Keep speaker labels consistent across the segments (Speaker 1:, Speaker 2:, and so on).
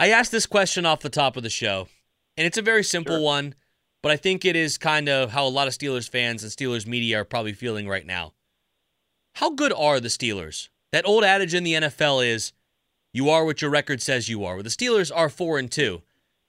Speaker 1: I asked this question off the top of the show, and it's a very simple one, but I think it is kind of how a lot of Steelers fans and Steelers media are probably feeling right now. How good are the Steelers? That old adage in the NFL is you are what your record says you are. Well, the Steelers are 4 and 2,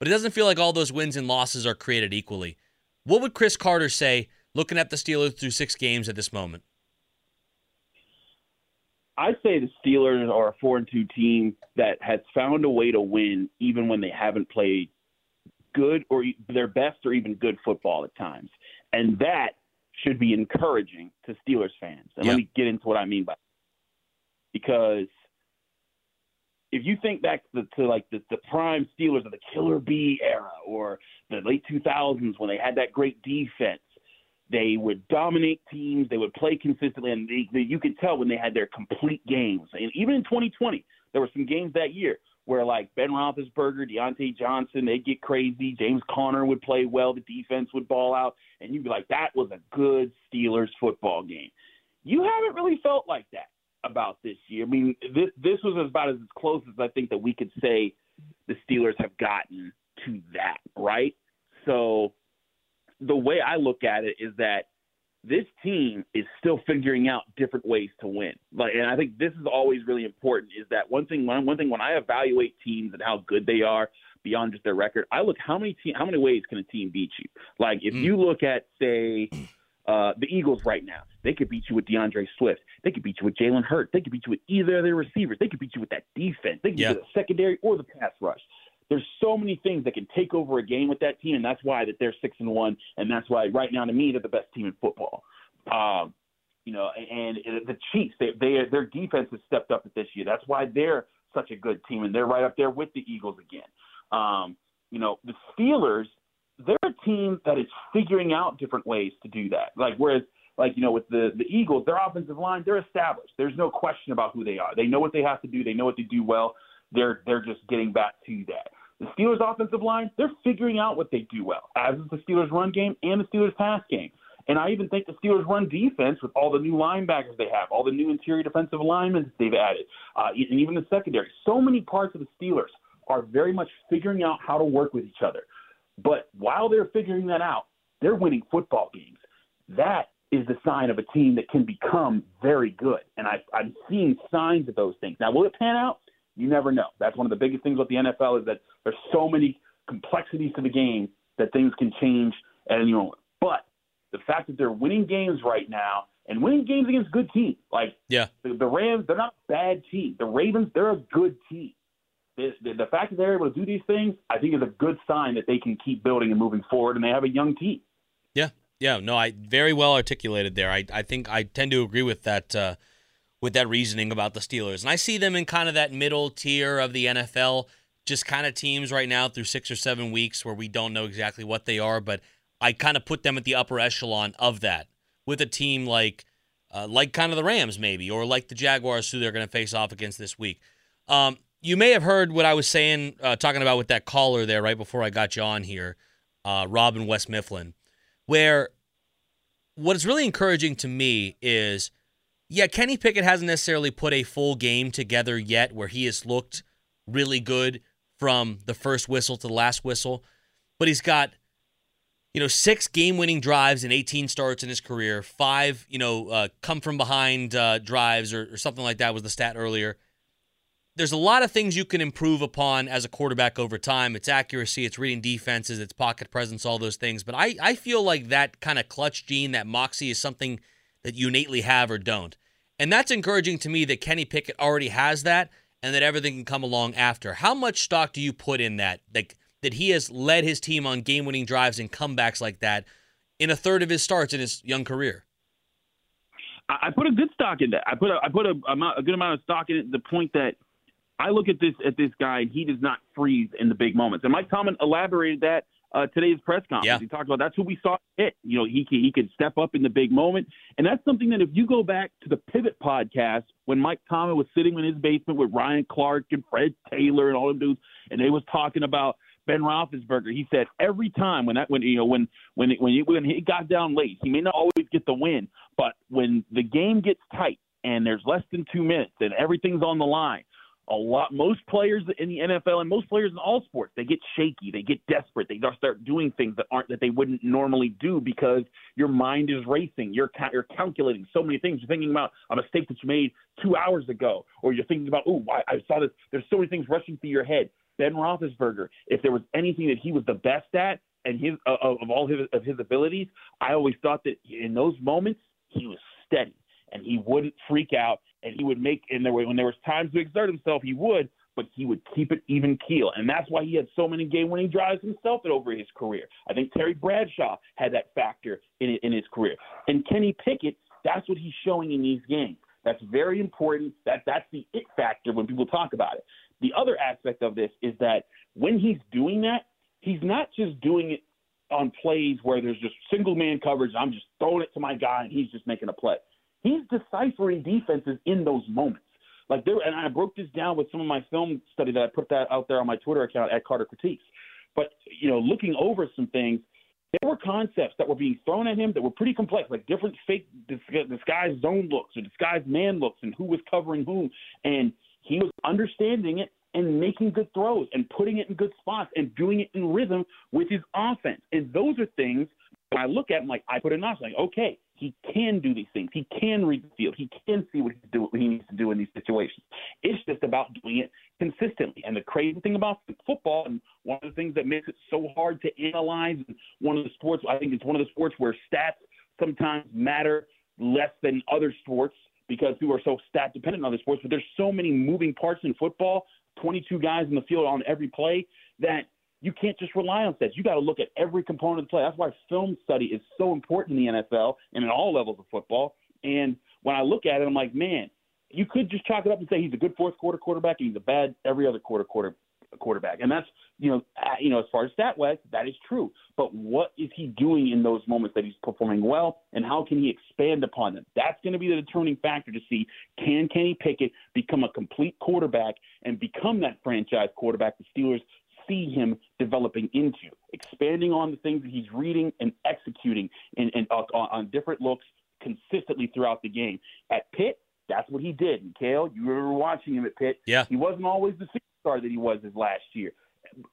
Speaker 1: but it doesn't feel like all those wins and losses are created equally. What would Chris Carter say looking at the Steelers through 6 games at this moment?
Speaker 2: I say the Steelers are a four and two team that has found a way to win even when they haven't played good or e- their best or even good football at times, and that should be encouraging to Steelers fans. And
Speaker 1: Yep.
Speaker 2: let me get into what I mean by that. because if you think back to, to like the, the prime Steelers of the Killer Bee era or the late 2000s when they had that great defense they would dominate teams. They would play consistently, and they, they, you could tell when they had their complete games. And even in 2020, there were some games that year where like Ben Roethlisberger, Diontae Johnson, they'd get crazy. James Conner would play well. The defense would ball out, and you'd be like, that was a good Steelers football game. You haven't really felt like that about this year. I mean, this this was about as close as I think that we could say the Steelers have gotten to that, right? So the way I look at it is that this team is still figuring out different ways to win. Like, and I think this is always really important. Is that one thing? One, one thing when I evaluate teams and how good they are beyond just their record, I look how many te- how many ways can a team beat you. Like if
Speaker 1: Mm.
Speaker 2: you look at say uh, the Eagles right now, they could beat you with D'Andre Swift. They could beat you with Jalen Hurts. They could beat you with either of their receivers. They could beat you with that defense. They could
Speaker 1: Yeah.
Speaker 2: beat you with the secondary or the pass rush there's so many things that can take over a game with that team, and that's why that they're six and one, and that's why right now to me they're the best team in football. Um, you know, and, and the Chiefs, they, they their defense has stepped up this year. That's why they're such a good team, and they're right up there with the Eagles again. Um, you know, the Steelers, they're a team that is figuring out different ways to do that. Like whereas like you know with the the Eagles, their offensive line, they're established. There's no question about who they are. They know what they have to do. They know what they do well. They're they're just getting back to that. The Steelers offensive line, they're figuring out what they do well, as is the Steelers run game and the Steelers pass game. And I even think the Steelers run defense with all the new linebackers they have, all the new interior defensive linemen they've added, uh, and even the secondary. So many parts of the Steelers are very much figuring out how to work with each other. But while they're figuring that out, they're winning football games. That is the sign of a team that can become very good. And I, I'm seeing signs of those things. Now, will it pan out? You never know. That's one of the biggest things with the NFL is that there's so many complexities to the game that things can change. at any moment. but the fact that they're winning games right now and winning games against good teams, like
Speaker 1: Yeah.
Speaker 2: the, the Rams, they're not a bad team. The Ravens, they're a good team. The, the, the fact that they're able to do these things, I think, is a good sign that they can keep building and moving forward, and they have a young team.
Speaker 1: Yeah, yeah, no, I very well articulated there. I, I think I tend to agree with that uh, with that reasoning about the Steelers, and I see them in kind of that middle tier of the NFL, just kind of teams right now through six or seven weeks where we don't know exactly what they are, but I kind of put them at the upper echelon of that with a team like uh, like kind of the Rams maybe, or like the Jaguars who they're going to face off against this week. Um, you may have heard what I was saying, uh, talking about with that caller there right before I got you on here, uh, Robin West Mifflin where what is really encouraging to me is yeah, Kenny Pickett hasn't necessarily put a full game together yet where he has looked really good from the first whistle to the last whistle, but he's got you know six game-winning drives and 18 starts in his career, five you know uh, come from behind uh, drives or, or something like that was the stat earlier. there's a lot of things you can improve upon as a quarterback over time. It's accuracy, it's reading defenses, it's pocket presence, all those things. But I, I feel like that kind of clutch gene, that moxie, is something that you innately have or don't. And that's encouraging to me that Kenny Pickett already has that and that everything can come along after. How much stock do you put in that? Like that he has led his team on game-winning drives and comebacks like that in a third of his starts in his young career.
Speaker 2: I put a good stock in that. I put a, I put a, a good amount of stock in it. The point that I look at this at this guy, and he does not freeze in the big moments. And Mike Tomlin elaborated that uh, today's press conference.
Speaker 1: Yeah.
Speaker 2: He talked about that's who we saw hit. You know, he he could step up in the big moment, and that's something that if you go back to the Pivot podcast when Mike Tomlin was sitting in his basement with Ryan Clark and Fred Taylor and all them dudes, and they was talking about Ben Roethlisberger. He said every time when that when you know when when it, when he, when he got down late, he may not always get the win, but when the game gets tight and there's less than two minutes and everything's on the line, a lot most players in the NFL and most players in all sports they get shaky, they get desperate, they start doing things that aren't that they wouldn't normally do because your mind is racing, you're you're calculating so many things. You're thinking about a mistake that you made two hours ago, or you're thinking about oh I, I saw this. There's so many things rushing through your head Ben Roethlisberger, if there was anything that he was the best at and his uh, of all his of his abilities, I always thought that in those moments he was steady and he wouldn't freak out and he would make and there when there was times to exert himself he would, but he would keep it even keel and that's why he had so many game winning drives himself over his career. I think Terry Bradshaw had that factor in in his career and Kenny Pickett. That's what he's showing in these games. That's very important. That that's the it factor when people talk about it. The other aspect of this is that when he's doing that, he's not just doing it on plays where there's just single man coverage. I'm just throwing it to my guy and he's just making a play. He's deciphering defenses in those moments. Like there, and I broke this down with some of my film study that I put that out there on my Twitter account at Carter Critiques. But you know, looking over some things, there were concepts that were being thrown at him that were pretty complex, like different fake disguised zone looks or disguised man looks, and who was covering who. And he was understanding it and making good throws and putting it in good spots and doing it in rhythm with his offense. And those are things when I look at him like I put it on, like, okay, he can do these things. He can read the field. He can see what he's doing, what he needs to do in these situations. It's just about doing it consistently. And the crazy thing about football, and one of the things that makes it so hard to analyze, and one of the sports, I think it's one of the sports where stats sometimes matter less than other sports because people are so stat dependent on other sports. But there's so many moving parts in football, 22 guys in the field on every play, that you can't just rely on stats. You got to look at every component of the play. That's why film study is so important in the NFL and in all levels of football. And when I look at it, I'm like, man, you could just chalk it up and say he's a good fourth quarter quarterback and he's a bad every other quarter quarter quarterback. And that's you know uh, you know as far as stat wise, that is true. But what is he doing in those moments that he's performing well, and how can he expand upon them? That's going to be the determining factor to see can Kenny Pickett become a complete quarterback and become that franchise quarterback the Steelers see him developing into, expanding on the things that he's reading and executing in, in, uh, on different looks consistently throughout the game. At Pitt, that's what he did. And Kale, you were watching him at Pitt.
Speaker 1: Yeah.
Speaker 2: He wasn't always the superstar that he was his last year.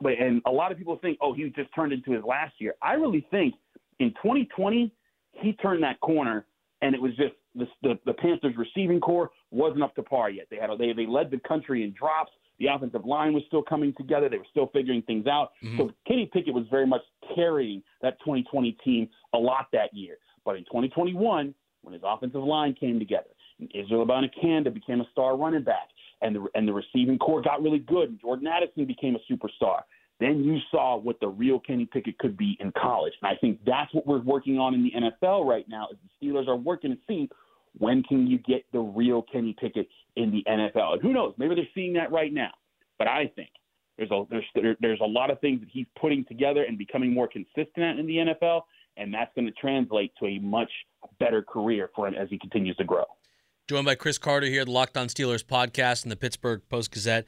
Speaker 2: But and a lot of people think, oh, he just turned into his last year. I really think in 2020 he turned that corner, and it was just the, the, the Panthers receiving corps wasn't up to par yet. They had they they led the country in drops. The offensive line was still coming together. They were still figuring things out.
Speaker 1: Mm-hmm.
Speaker 2: So Kenny Pickett was very much carrying that 2020 team a lot that year. But in 2021, when his offensive line came together, and Israel Abanikanda became a star running back, and the and the receiving corps got really good. And Jordan Addison became a superstar. Then you saw what the real Kenny Pickett could be in college, and I think that's what we're working on in the NFL right now. Is the Steelers are working to see when can you get the real Kenny Pickett in the NFL. And who knows? Maybe they're seeing that right now. But I think there's a there's there's a lot of things that he's putting together and becoming more consistent at in the NFL, and that's going to translate to a much better career for him as he continues to grow.
Speaker 1: Joined by Chris Carter here, the Locked On Steelers podcast and the Pittsburgh Post Gazette.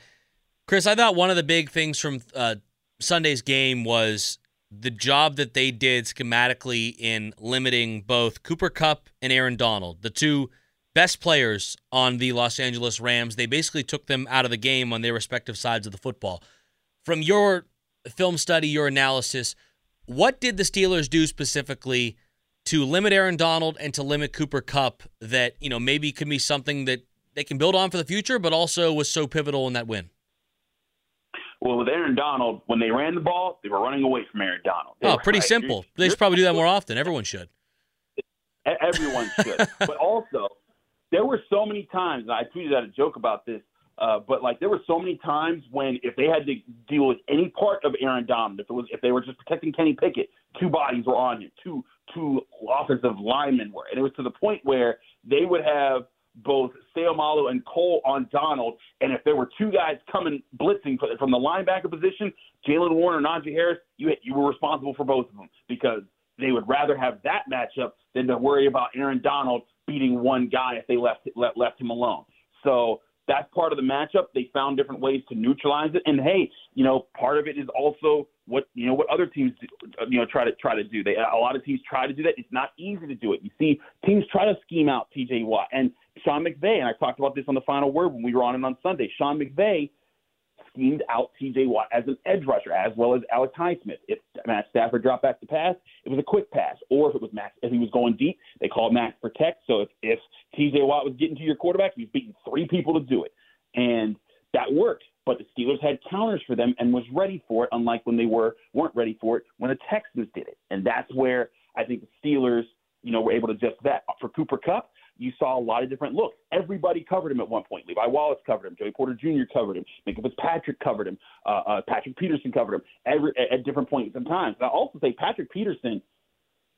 Speaker 1: Chris, I thought one of the big things from uh, Sunday's game was the job that they did schematically in limiting both Cooper Kupp and Aaron Donald, the two best players on the Los Angeles Rams. They basically took them out of the game on their respective sides of the football. From your film study, your analysis, what did the Steelers do specifically to limit Aaron Donald and to limit Cooper Kupp that, you know, maybe could be something that they can build on for the future, but also was so pivotal in that win?
Speaker 2: Well, with Aaron Donald, when they ran the ball, they were running away from Aaron Donald. They
Speaker 1: oh, pretty
Speaker 2: like,
Speaker 1: simple.
Speaker 2: you're-
Speaker 1: They should probably do that more often. Everyone should.
Speaker 2: Everyone should. but also, there were so many times, and I tweeted out a joke about this, uh, but like there were so many times when if they had to deal with any part of Aaron Donald, if it was if they were just protecting Kenny Pickett, two bodies were on him, two two offensive linemen were, and it was to the point where they would have both Seumalo and Cole on Donald, and if there were two guys coming blitzing from the linebacker position, Jaylen Warren and Najee Harris, you you were responsible for both of them because they would rather have that matchup than to worry about Aaron Donald beating one guy if they left left, left him alone. So that's part of the matchup. They found different ways to neutralize it. And hey, you know, part of it is also what you know what other teams you know try to try to do. They a lot of teams try to do that. It's not easy to do it. You see, teams try to scheme out T.J. Watt and Sean McVay. And I talked about this on the final word when we were on it on Sunday. Sean McVay schemed out T.J. Watt as an edge rusher, as well as Alex Highsmith. If Matt Stafford dropped back to pass, it was a quick pass. Or if it was Max, if he was going deep, they called Max protect. So if, if T.J. Watt was getting to your quarterback, he was beating three people to do it, and that worked. But the Steelers had counters for them and was ready for it, unlike when they were weren't ready for it when the Texans did it. And that's where I think the Steelers, you know, were able to just that. For Cooper Kupp, you saw a lot of different looks. Everybody covered him at one point. Levi Wallace covered him. Joey Porter Jr. covered him. Minkah Fitzpatrick covered him. Uh, uh, Patrick Peterson covered him. Every at, at different points in time. And I also say Patrick Peterson.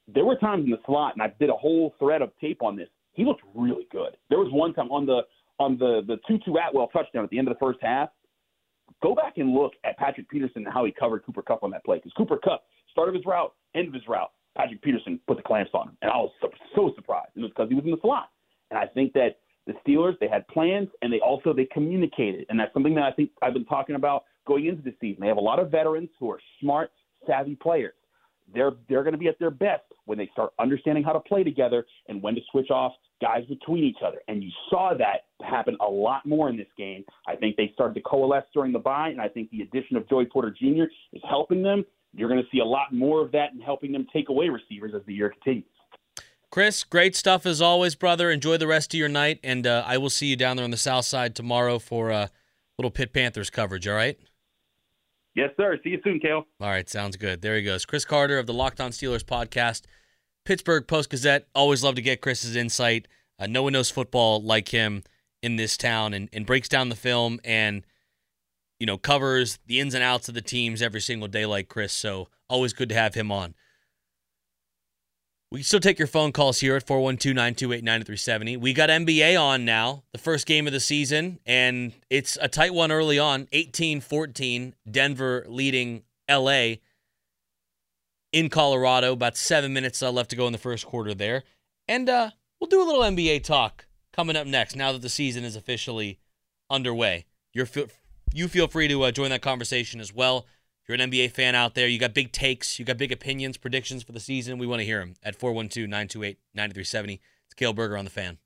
Speaker 2: There were times in the slot, and I did a whole thread of tape on this. He looked really good. There was one time on the on the the Tutu Atwell touchdown at the end of the first half. Go back and look at Patrick Peterson and how he covered Cooper Kupp on that play. Because Cooper Kupp, start of his route, end of his route, Patrick Peterson put the clamps on him, and I was so, so surprised. It was because he was in the slot. And I think that the Steelers they had plans and they also they communicated, and that's something that I think I've been talking about going into the season. They have a lot of veterans who are smart, savvy players. They're they're going to be at their best when they start understanding how to play together and when to switch off guys between each other. And you saw that happen a lot more in this game. I think they started to coalesce during the bye, and I think the addition of Joey Porter Jr. is helping them. You're going to see a lot more of that and helping them take away receivers as the year continues.
Speaker 1: Chris, great stuff as always, brother. Enjoy the rest of your night, and uh, I will see you down there on the south side tomorrow for a uh, little Pitt Panthers coverage. All right.
Speaker 2: Yes, sir. See you soon, Kale.
Speaker 1: All right, sounds good. There he goes. Chris Carter of the Locked On Steelers podcast, Pittsburgh Post Gazette. Always love to get Chris's insight. Uh, no one knows football like him in this town and, and breaks down the film and, you know, covers the ins and outs of the teams every single day like Chris. So always good to have him on. We can still take your phone calls here at 412 928 9370. We got NBA on now, the first game of the season, and it's a tight one early on 18 14, Denver leading LA in Colorado. About seven minutes uh, left to go in the first quarter there. And uh, we'll do a little NBA talk coming up next now that the season is officially underway. You're you feel free to uh, join that conversation as well. If you're an NBA fan out there, you got big takes, you got big opinions, predictions for the season, we want to hear them at 412 928 9370. It's Kale Berger on the fan.